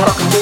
walk away.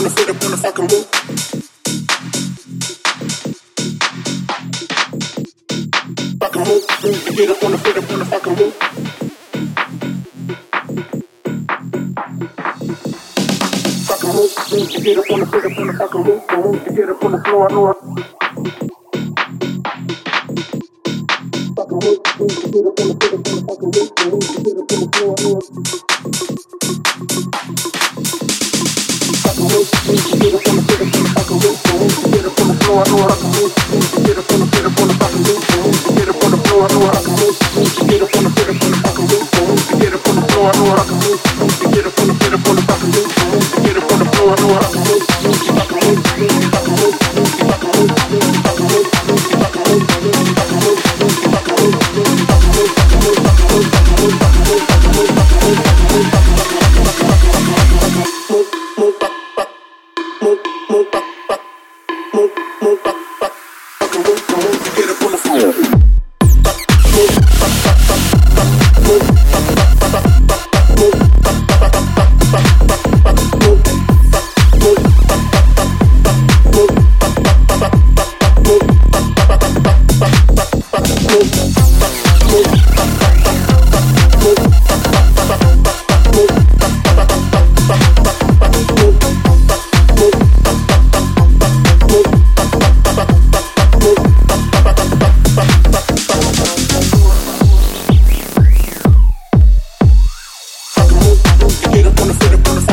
on the foot up on the fucking roof. Fucking roof, get up on the foot up on the fucking roof. move to get up on the foot up on the fucking roof, and move to get up on the floor, I know I fucking roof, get up on the foot up on the fucking roof, and move to get up on the floor, I know I Get up on the floor, I know I can move. Get up on the floor, I know I can move. Get up on the floor, I know I can move. nigga wanna sit up on the